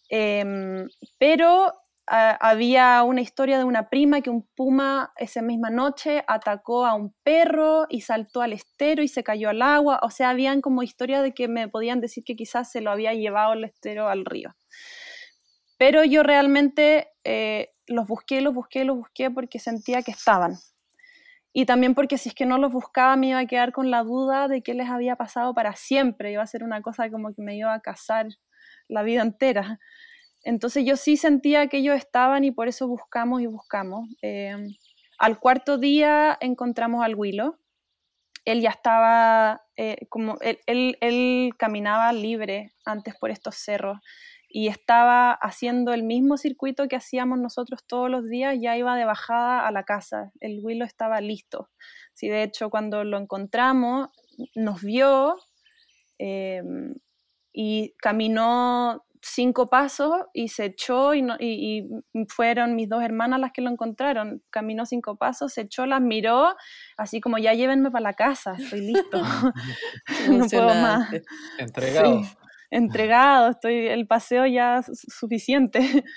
Em, pero había una historia de una prima que un puma esa misma noche atacó a un perro y saltó al estero y se cayó al agua. O sea, habían como historias de que me podían decir que quizás se lo había llevado el estero al río. Pero yo realmente eh, los busqué, los busqué, los busqué porque sentía que estaban. Y también porque si es que no los buscaba me iba a quedar con la duda de qué les había pasado para siempre. Iba a ser una cosa como que me iba a casar la vida entera. Entonces yo sí sentía que ellos estaban y por eso buscamos y buscamos. Em, al cuarto día encontramos al Willow. Él ya estaba, eh, como él, caminaba libre antes por estos cerros y estaba haciendo el mismo circuito que hacíamos nosotros todos los días, ya iba de bajada a la casa. El Willow estaba listo. Sí, de hecho, cuando lo encontramos, nos vio em, y caminó cinco pasos y se echó y, y, fueron mis dos hermanas las que lo encontraron. Caminó cinco pasos, se echó, las miró, así como ya llévenme para la casa, estoy listo. no puedo más. Entregado. entregado, estoy, el paseo ya es suficiente.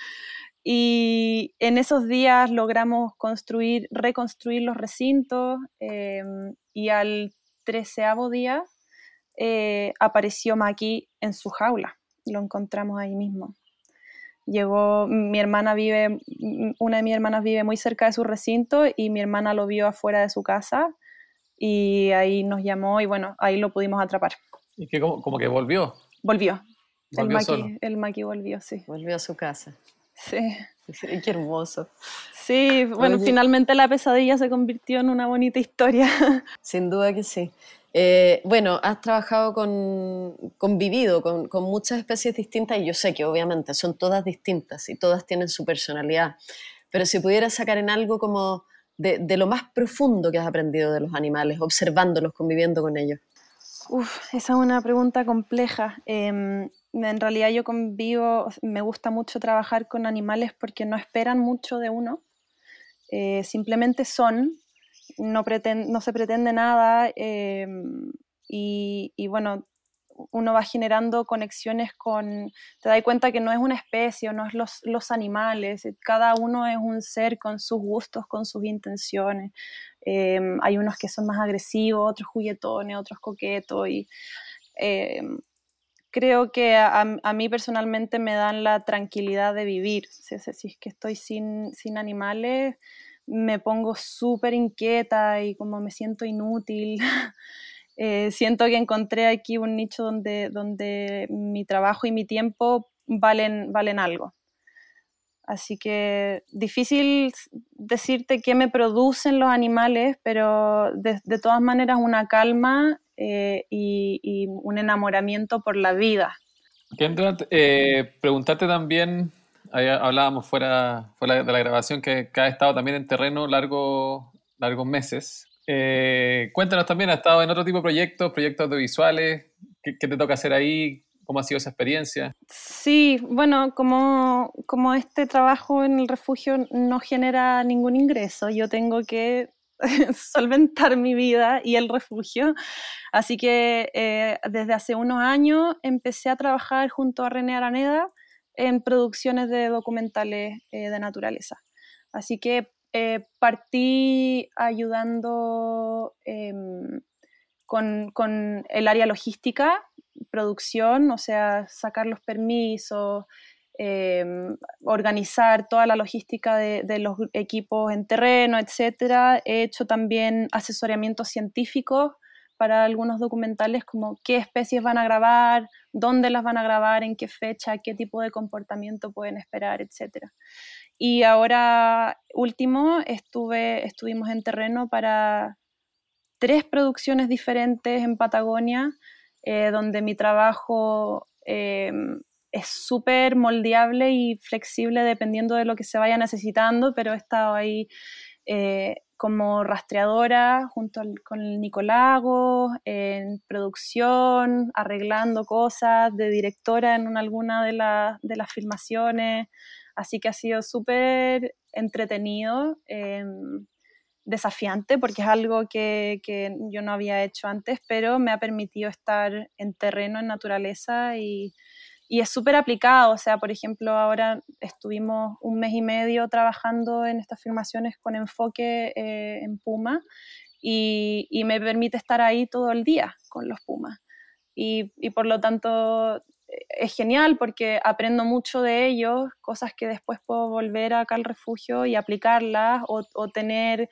Y en esos días logramos construir, reconstruir los recintos em, y al treceavo día eh, apareció Maki en su jaula lo encontramos ahí mismo. Llegó, mi hermana vive, una de mis hermanas vive muy cerca de su recinto y mi hermana lo vio afuera de su casa y ahí nos llamó y bueno, ahí lo pudimos atrapar. ¿Y que como, que volvió? Volvió. el, maqui, el maqui volvió, sí. Volvió a su casa. Sí. Qué hermoso. Sí, bueno, finalmente la pesadilla se convirtió en una bonita historia. Sin duda que sí. Eh, bueno, has trabajado con, convivido con, con, muchas especies distintas y yo sé que obviamente son todas distintas y todas tienen su personalidad, pero si pudieras sacar en algo como de, lo más profundo que has aprendido de los animales, observándolos, conviviendo con ellos. Uf, esa es una pregunta compleja. Em, en realidad yo convivo, me gusta mucho trabajar con animales porque no esperan mucho de uno, eh, simplemente son no, se pretende nada em, y, bueno, uno va generando conexiones con, te das cuenta que no es una especie no es los, los, animales, cada uno es un ser con sus gustos, con sus intenciones. Em, hay unos que son más agresivos, otros juguetones, otros coquetos y em, creo que a, mí personalmente me dan la tranquilidad de vivir. Si, si es que estoy sin, sin animales, me pongo súper inquieta y como me siento inútil. Eh, siento que encontré aquí un nicho donde, donde mi trabajo y mi tiempo valen, valen algo. Así que difícil decirte qué me producen los animales, pero de, todas maneras una calma eh, y, un enamoramiento por la vida. Kendra, eh, también, hablábamos fuera, fuera, de la grabación que, que has estado también en terreno largo, largos meses. Eh, cuéntanos también, ¿has estado en otro tipo de proyectos, proyectos audiovisuales? ¿Qué, te toca hacer ahí? ¿Cómo ha sido esa experiencia? Sí, bueno, como, como este trabajo en el refugio no genera ningún ingreso, yo tengo que solventar mi vida y el refugio. Así que eh, desde hace unos años empecé a trabajar junto a René Araneda en producciones de documentales eh, de naturaleza. Así que eh, partí ayudando em, con, el área logística, producción, o sea, sacar los permisos, em, organizar toda la logística de, de, los equipos en terreno, etc. He hecho también asesoramientos científicos para algunos documentales como qué especies van a grabar, dónde las van a grabar, en qué fecha, qué tipo de comportamiento pueden esperar, etc. Y ahora, último, estuve, estuvimos en terreno para tres producciones diferentes en Patagonia, eh, donde mi trabajo eh, es súper moldeable y flexible dependiendo de lo que se vaya necesitando, pero he estado ahí eh, como rastreadora junto con el Nicolago, en producción, arreglando cosas, de directora en alguna de, de las filmaciones. Así que ha sido súper entretenido, em, desafiante, porque es algo que, yo no había hecho antes, pero me ha permitido estar en terreno, en naturaleza y, es súper aplicado. O sea, por ejemplo, ahora estuvimos un mes y medio trabajando en estas filmaciones con enfoque eh, en Puma y, me permite estar ahí todo el día con los Pumas. Y, y por lo tanto es genial porque aprendo mucho de ellos, cosas que después puedo volver acá al refugio y aplicarlas o, tener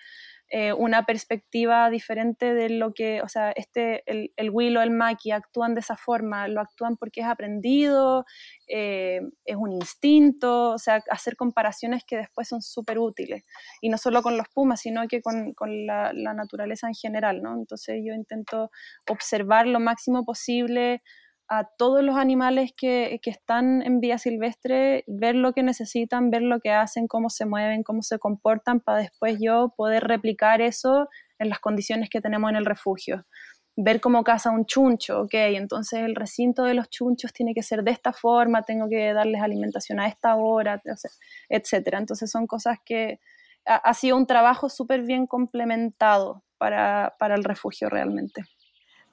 eh, una perspectiva diferente de lo que, o sea, este, el, el Will o el Maki actúan de esa forma, lo actúan porque es aprendido, eh, es un instinto, o sea, hacer comparaciones que después son súper útiles. Y no solo con los pumas, sino que con, con la, la, naturaleza en general, ¿no? Entonces yo intento observar lo máximo posible a todos los animales que, que, están en vía silvestre, ver lo que necesitan, ver lo que hacen, cómo se mueven, cómo se comportan, para después yo poder replicar eso en las condiciones que tenemos en el refugio. Ver cómo caza un chuncho, ok, entonces el recinto de los chunchos tiene que ser de esta forma, tengo que darles alimentación a esta hora, etc. Entonces son cosas que ha, ha sido un trabajo súper bien complementado para, para el refugio realmente.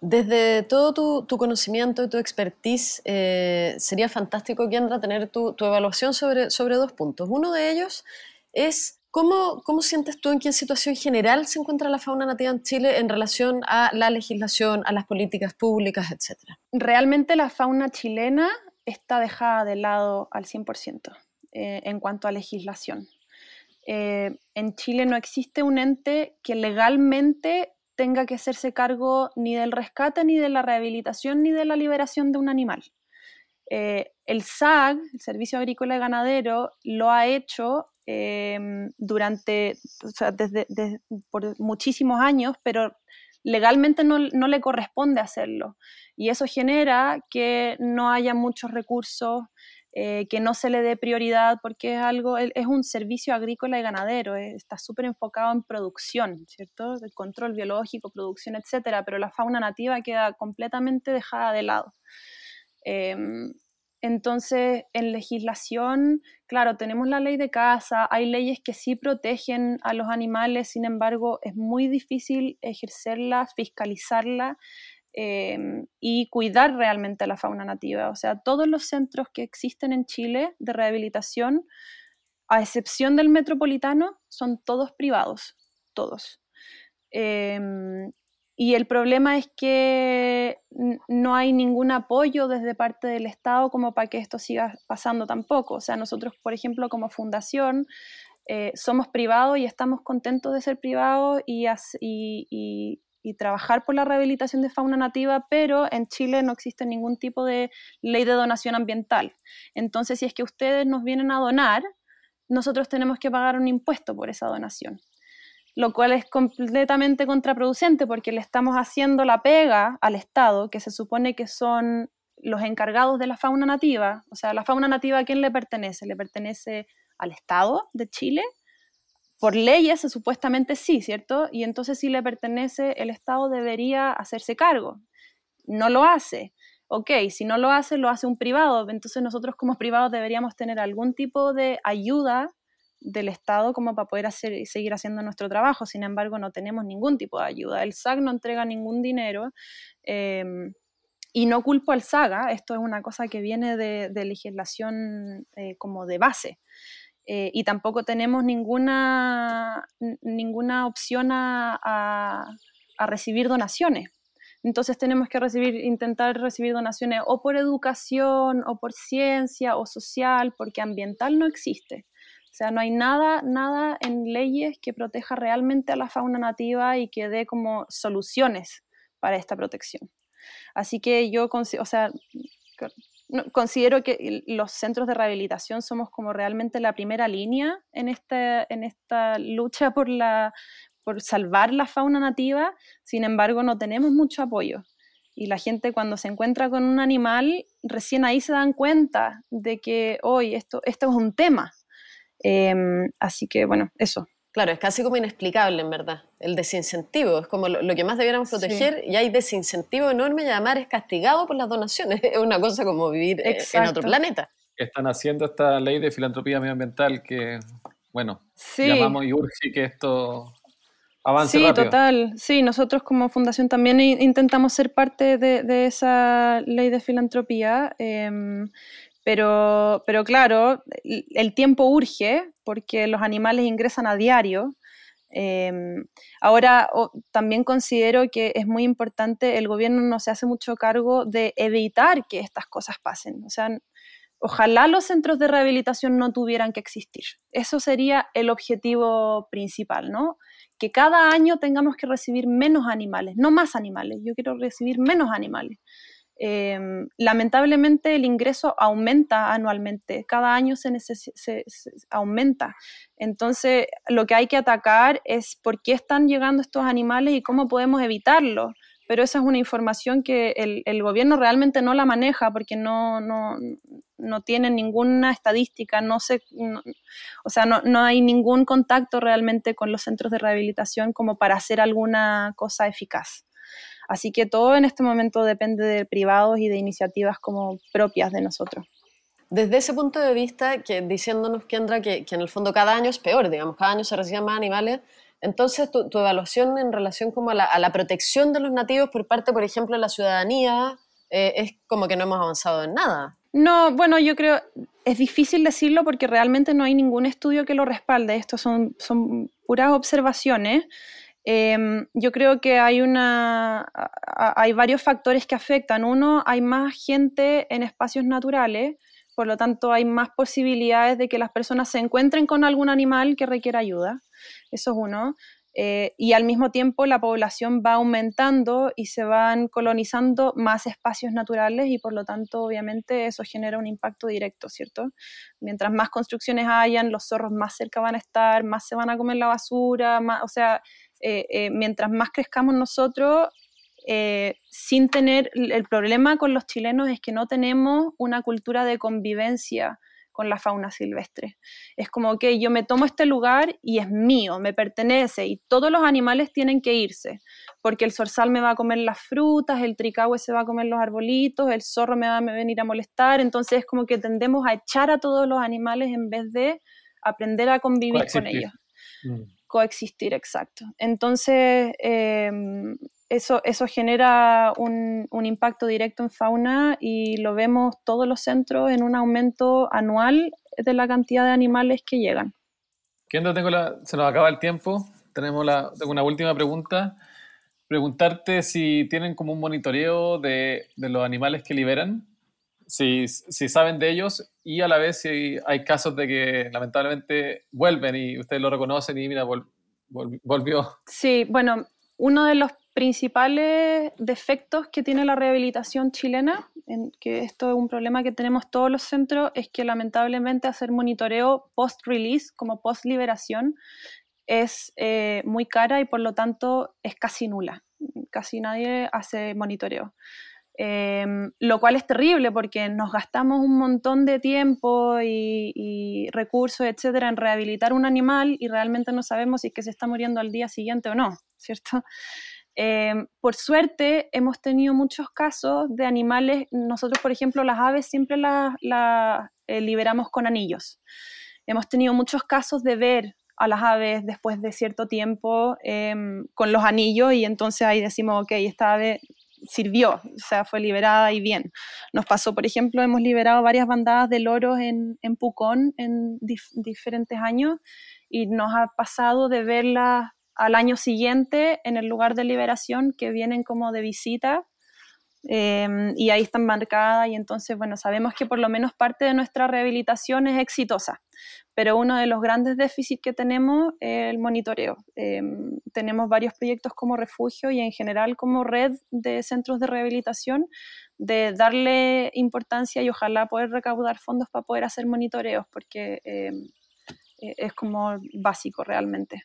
Desde todo tu, conocimiento y tu expertise, eh, sería fantástico, Kendra, tener tu, evaluación sobre, sobre dos puntos. Uno de ellos es ¿Cómo, ¿Cómo, sientes tú en qué situación general se encuentra la fauna nativa en Chile en relación a la legislación, a las políticas públicas, etcétera? Realmente la fauna chilena está dejada de lado al 100% eh, en cuanto a legislación. Eh, en Chile no existe un ente que legalmente tenga que hacerse cargo ni del rescate, ni de la rehabilitación, ni de la liberación de un animal. Eh, el SAG, el Servicio Agrícola y Ganadero, lo ha hecho em, durante, desde, por muchísimos años, pero legalmente no, no, le corresponde hacerlo. Y eso genera que no haya muchos recursos eh, que no se le dé prioridad porque es algo, es un servicio agrícola y ganadero, eh, está súper enfocado en producción, ¿cierto? El control biológico, producción, etcétera, pero la fauna nativa queda completamente dejada de lado. Em, entonces, en legislación, claro, tenemos la ley de caza, hay leyes que sí protegen a los animales, sin embargo, es muy difícil ejercerla, fiscalizarla Em, y cuidar realmente la fauna nativa. O sea, todos los centros que existen en Chile de rehabilitación, a excepción del metropolitano, son todos privados, todos. Em, y el problema es que no hay ningún apoyo desde parte del Estado como para que esto siga pasando tampoco. O sea, nosotros, por ejemplo, como fundación, eh, somos privados y estamos contentos de ser privados y, y, y trabajar por la rehabilitación de fauna nativa, pero en Chile no existe ningún tipo de ley de donación ambiental. Entonces, si es que ustedes nos vienen a donar, nosotros tenemos que pagar un impuesto por esa donación, lo cual es completamente contraproducente porque le estamos haciendo la pega al Estado, que se supone que son los encargados de la fauna nativa. O sea, la fauna nativa a quién le pertenece? Le pertenece al Estado de Chile. Por leyes, supuestamente sí, ¿cierto? Y entonces si le pertenece, el Estado debería hacerse cargo. No lo hace. Ok, si no lo hace, lo hace un privado. Entonces nosotros como privados deberíamos tener algún tipo de ayuda del Estado como para poder hacer, seguir haciendo nuestro trabajo. Sin embargo, no tenemos ningún tipo de ayuda. El SAG no entrega ningún dinero. Em, y no culpo al SAGA, esto es una cosa que viene de, legislación eh, como de base. Eh, y tampoco tenemos ninguna, ninguna opción a, a, recibir donaciones. Entonces tenemos que recibir, intentar recibir donaciones o por educación, o por ciencia, o social, porque ambiental no existe. O sea, no hay nada, nada en leyes que proteja realmente a la fauna nativa y que dé como soluciones para esta protección. Así que yo, o sea, considero que los centros de rehabilitación somos como realmente la primera línea en esta, en esta lucha por, la, por salvar la fauna nativa, sin embargo no tenemos mucho apoyo. Y la gente cuando se encuentra con un animal, recién ahí se dan cuenta de que hoy esto, esto es un tema, Em, así que bueno, eso. Claro, es casi como inexplicable en verdad, el desincentivo, es como lo, que más debiéramos proteger y hay desincentivo enorme y además es castigado por las donaciones, es una cosa como vivir eh, en otro planeta. Están haciendo esta ley de filantropía medioambiental que, bueno, llamamos y urge que esto avance sí, total. Sí, nosotros como fundación también intentamos ser parte de, esa ley de filantropía. Em, pero, pero claro, el tiempo urge porque los animales ingresan a diario. Em, ahora, también considero que es muy importante, el gobierno no se hace mucho cargo de evitar que estas cosas pasen. O sea, ojalá los centros de rehabilitación no tuvieran que existir. Eso sería el objetivo principal, ¿no? Que cada año tengamos que recibir menos animales, no más animales. Yo quiero recibir menos animales. Em, lamentablemente el ingreso aumenta anualmente, cada año se, aumenta. Entonces, lo que hay que atacar es por qué están llegando estos animales y cómo podemos evitarlo. Pero esa es una información que el, gobierno realmente no la maneja porque no, no, no tiene ninguna estadística, no se, o sea, no, no hay ningún contacto realmente con los centros de rehabilitación como para hacer alguna cosa eficaz. Así que todo en este momento depende de privados y de iniciativas como propias de nosotros. Desde ese punto de vista, que diciéndonos, Kendra, que, que en el fondo cada año es peor, digamos, cada año se reciben más animales, entonces tu, evaluación en relación como a la, protección de los nativos por parte, por ejemplo, de la ciudadanía, eh, es como que no hemos avanzado en nada. No, bueno, yo creo, es difícil decirlo porque realmente no hay ningún estudio que lo respalde, esto son, son puras observaciones. Em, yo creo que hay, una, hay varios factores que afectan. Uno, hay más gente en espacios naturales, por lo tanto hay más posibilidades de que las personas se encuentren con algún animal que requiera ayuda. Eso es uno. Eh, y al mismo tiempo la población va aumentando y se van colonizando más espacios naturales y por lo tanto obviamente eso genera un impacto directo, ¿cierto? Mientras más construcciones hayan, los zorros más cerca van a estar, más se van a comer la basura, más, o sea, eh, eh, mientras más crezcamos nosotros, eh, sin tener, el problema con los chilenos es que no tenemos una cultura de convivencia con la fauna silvestre. Es como que yo me tomo este lugar y es mío, me pertenece y todos los animales tienen que irse, porque el zorzal me va a comer las frutas, el tricahue se va a comer los arbolitos, el zorro me va a venir a molestar, entonces es como que tendemos a echar a todos los animales en vez de aprender a convivir con ellos. Mm coexistir, exacto. Entonces, em, eso, eso genera un, impacto directo en fauna y lo vemos todos los centros en un aumento anual de la cantidad de animales que llegan. Kendra, tengo la, se nos acaba el tiempo. Tenemos la, tengo una última pregunta. Preguntarte si tienen como un monitoreo de, de los animales que liberan si, si, saben de ellos y a la vez si hay casos de que lamentablemente vuelven y ustedes lo reconocen y mira, volvió. Sí, bueno, uno de los principales defectos que tiene la rehabilitación chilena, en que esto es un problema que tenemos todos los centros, es que lamentablemente hacer monitoreo post-release, como post-liberación, es eh, muy cara y por lo tanto es casi nula. Casi nadie hace monitoreo. Em, lo cual es terrible porque nos gastamos un montón de tiempo y, recursos, etcétera, en rehabilitar un animal y realmente no sabemos si es que se está muriendo al día siguiente o no, ¿cierto? Em, por suerte, hemos tenido muchos casos de animales. Nosotros, por ejemplo, las aves siempre las eh, liberamos con anillos. Hemos tenido muchos casos de ver a las aves después de cierto tiempo em, con los anillos y entonces ahí decimos, ok, esta ave sirvió, o sea, fue liberada y bien. Nos pasó, por ejemplo, hemos liberado varias bandadas de loros en, en Pucón en diferentes años y nos ha pasado de verlas al año siguiente en el lugar de liberación que vienen como de visita em, y ahí están marcadas y entonces, bueno, sabemos que por lo menos parte de nuestra rehabilitación es exitosa, pero uno de los grandes déficits que tenemos es el monitoreo. Em, tenemos varios proyectos como refugio y en general como red de centros de rehabilitación de darle importancia y ojalá poder recaudar fondos para poder hacer monitoreos porque em, e-, es como básico realmente.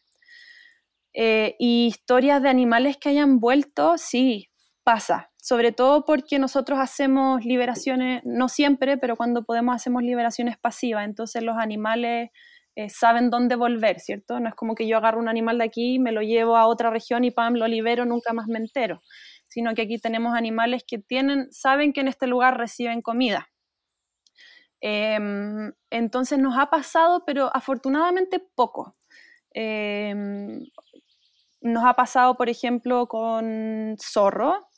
Eh, y historias de animales que hayan vuelto, sí, pasa. Sobre todo porque nosotros hacemos liberaciones, no siempre, pero cuando podemos hacemos liberaciones pasivas. Entonces los animales eh, saben dónde volver, ¿cierto? No es como que yo agarro un animal de aquí, me lo llevo a otra región y pam, lo libero, nunca más me entero. Sino que aquí tenemos animales que tienen, saben que en este lugar reciben comida. Em, entonces nos ha pasado, pero afortunadamente poco. Em, nos ha pasado, por ejemplo, con zorro.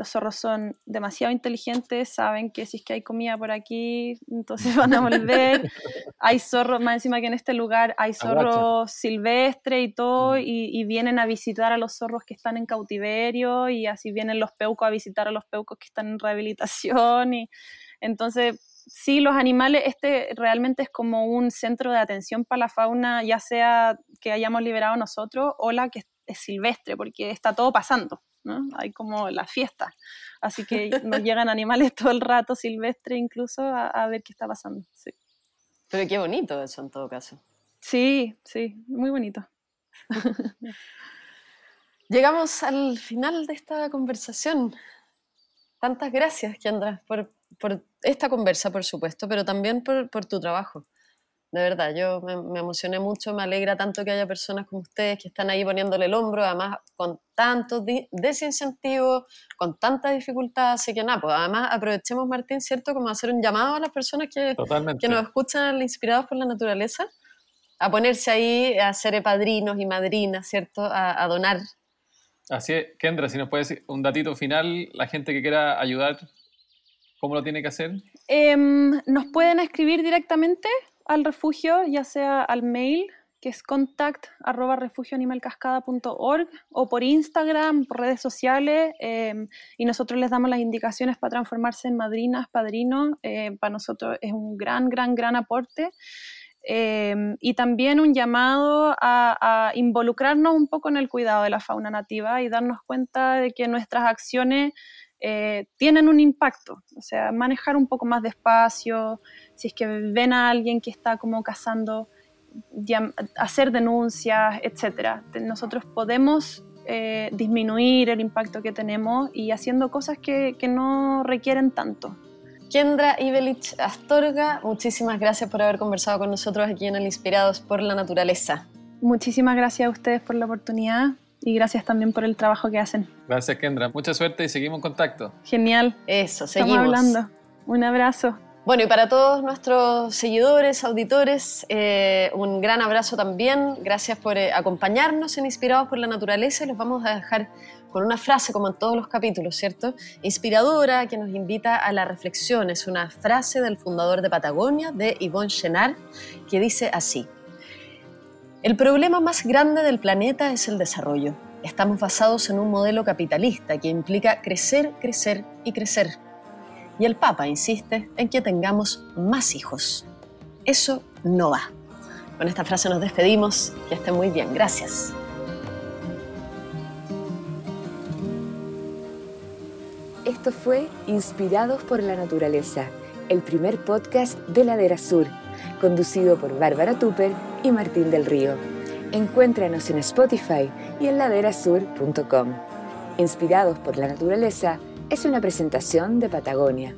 Los zorros son demasiado inteligentes, saben que si es que hay comida por aquí, entonces van a volver. hay zorros, más encima que en este lugar hay zorros silvestres y todo, mm. y, vienen a visitar a los zorros que están en cautiverio, y así vienen los peucos a visitar a los peucos que están en rehabilitación. Y, entonces, sí, los animales, este realmente es como un centro de atención para la fauna, ya sea que hayamos liberado nosotros o la que es silvestre, porque está todo pasando, ¿no? Hay como la fiesta. Así que nos llegan animales todo el rato silvestre incluso a, ver qué está pasando. Sí. Pero qué bonito eso en todo caso. Sí, sí, muy bonito. Llegamos al final de esta conversación. Tantas gracias, Kendra, por, por esta conversa, por supuesto, pero también por, por tu trabajo de verdad, yo me, emocioné mucho, me alegra tanto que haya personas como ustedes que están ahí poniéndole el hombro, además con tantos desincentivos, con tanta dificultad, así que nada, pues además aprovechemos, Martín, ¿cierto? Como hacer un llamado a las personas que, que nos escuchan inspirados por la naturaleza, a ponerse ahí, a ser padrinos y madrinas, ¿cierto? A, donar. Así es, Kendra, si nos puedes decir un datito final, la gente que quiera ayudar, ¿cómo lo tiene que hacer? Em, nos pueden escribir directamente al refugio, ya sea al mail, que es contact arroba refugioanimalcascada.org o por Instagram, por redes sociales, em, y nosotros les damos las indicaciones para transformarse en madrinas, padrinos. Eh, para nosotros es un gran, gran, gran aporte. Em, y también un llamado a, involucrarnos un poco en el cuidado de la fauna nativa y darnos cuenta de que nuestras acciones eh, tienen un impacto. O sea, manejar un poco más despacio, si es que ven a alguien que está como cazando, hacer denuncias, etc. Nosotros podemos eh, disminuir el impacto que tenemos y haciendo cosas que, que no requieren tanto. Kendra Ibelich Astorga, muchísimas gracias por haber conversado con nosotros aquí en el Inspirados por la Naturaleza. Muchísimas gracias a ustedes por la oportunidad y gracias también por el trabajo que hacen. Gracias, Kendra. Mucha suerte y seguimos en contacto. Genial. Eso, seguimos. Estamos hablando. Un abrazo. Bueno, y para todos nuestros seguidores, auditores, eh, un gran abrazo también. Gracias por eh, acompañarnos en Inspirados por la Naturaleza. Los vamos a dejar con una frase, como en todos los capítulos, ¿cierto? Inspiradora, que nos invita a la reflexión. Es una frase del fundador de Patagonia, de Yvonne Chenard, que dice así. El problema más grande del planeta es el desarrollo. Estamos basados en un modelo capitalista que implica crecer, crecer y crecer. Y el Papa insiste en que tengamos más hijos. Eso no va. Con esta frase nos despedimos. Que estén muy bien. Gracias. Esto fue Inspirados por la Naturaleza, el primer podcast de Ladera Sur conducido por Bárbara Tupper y Martín del Río. Encuéntranos en Spotify y en laderasur.com. Inspirados por la naturaleza, es una presentación de Patagonia,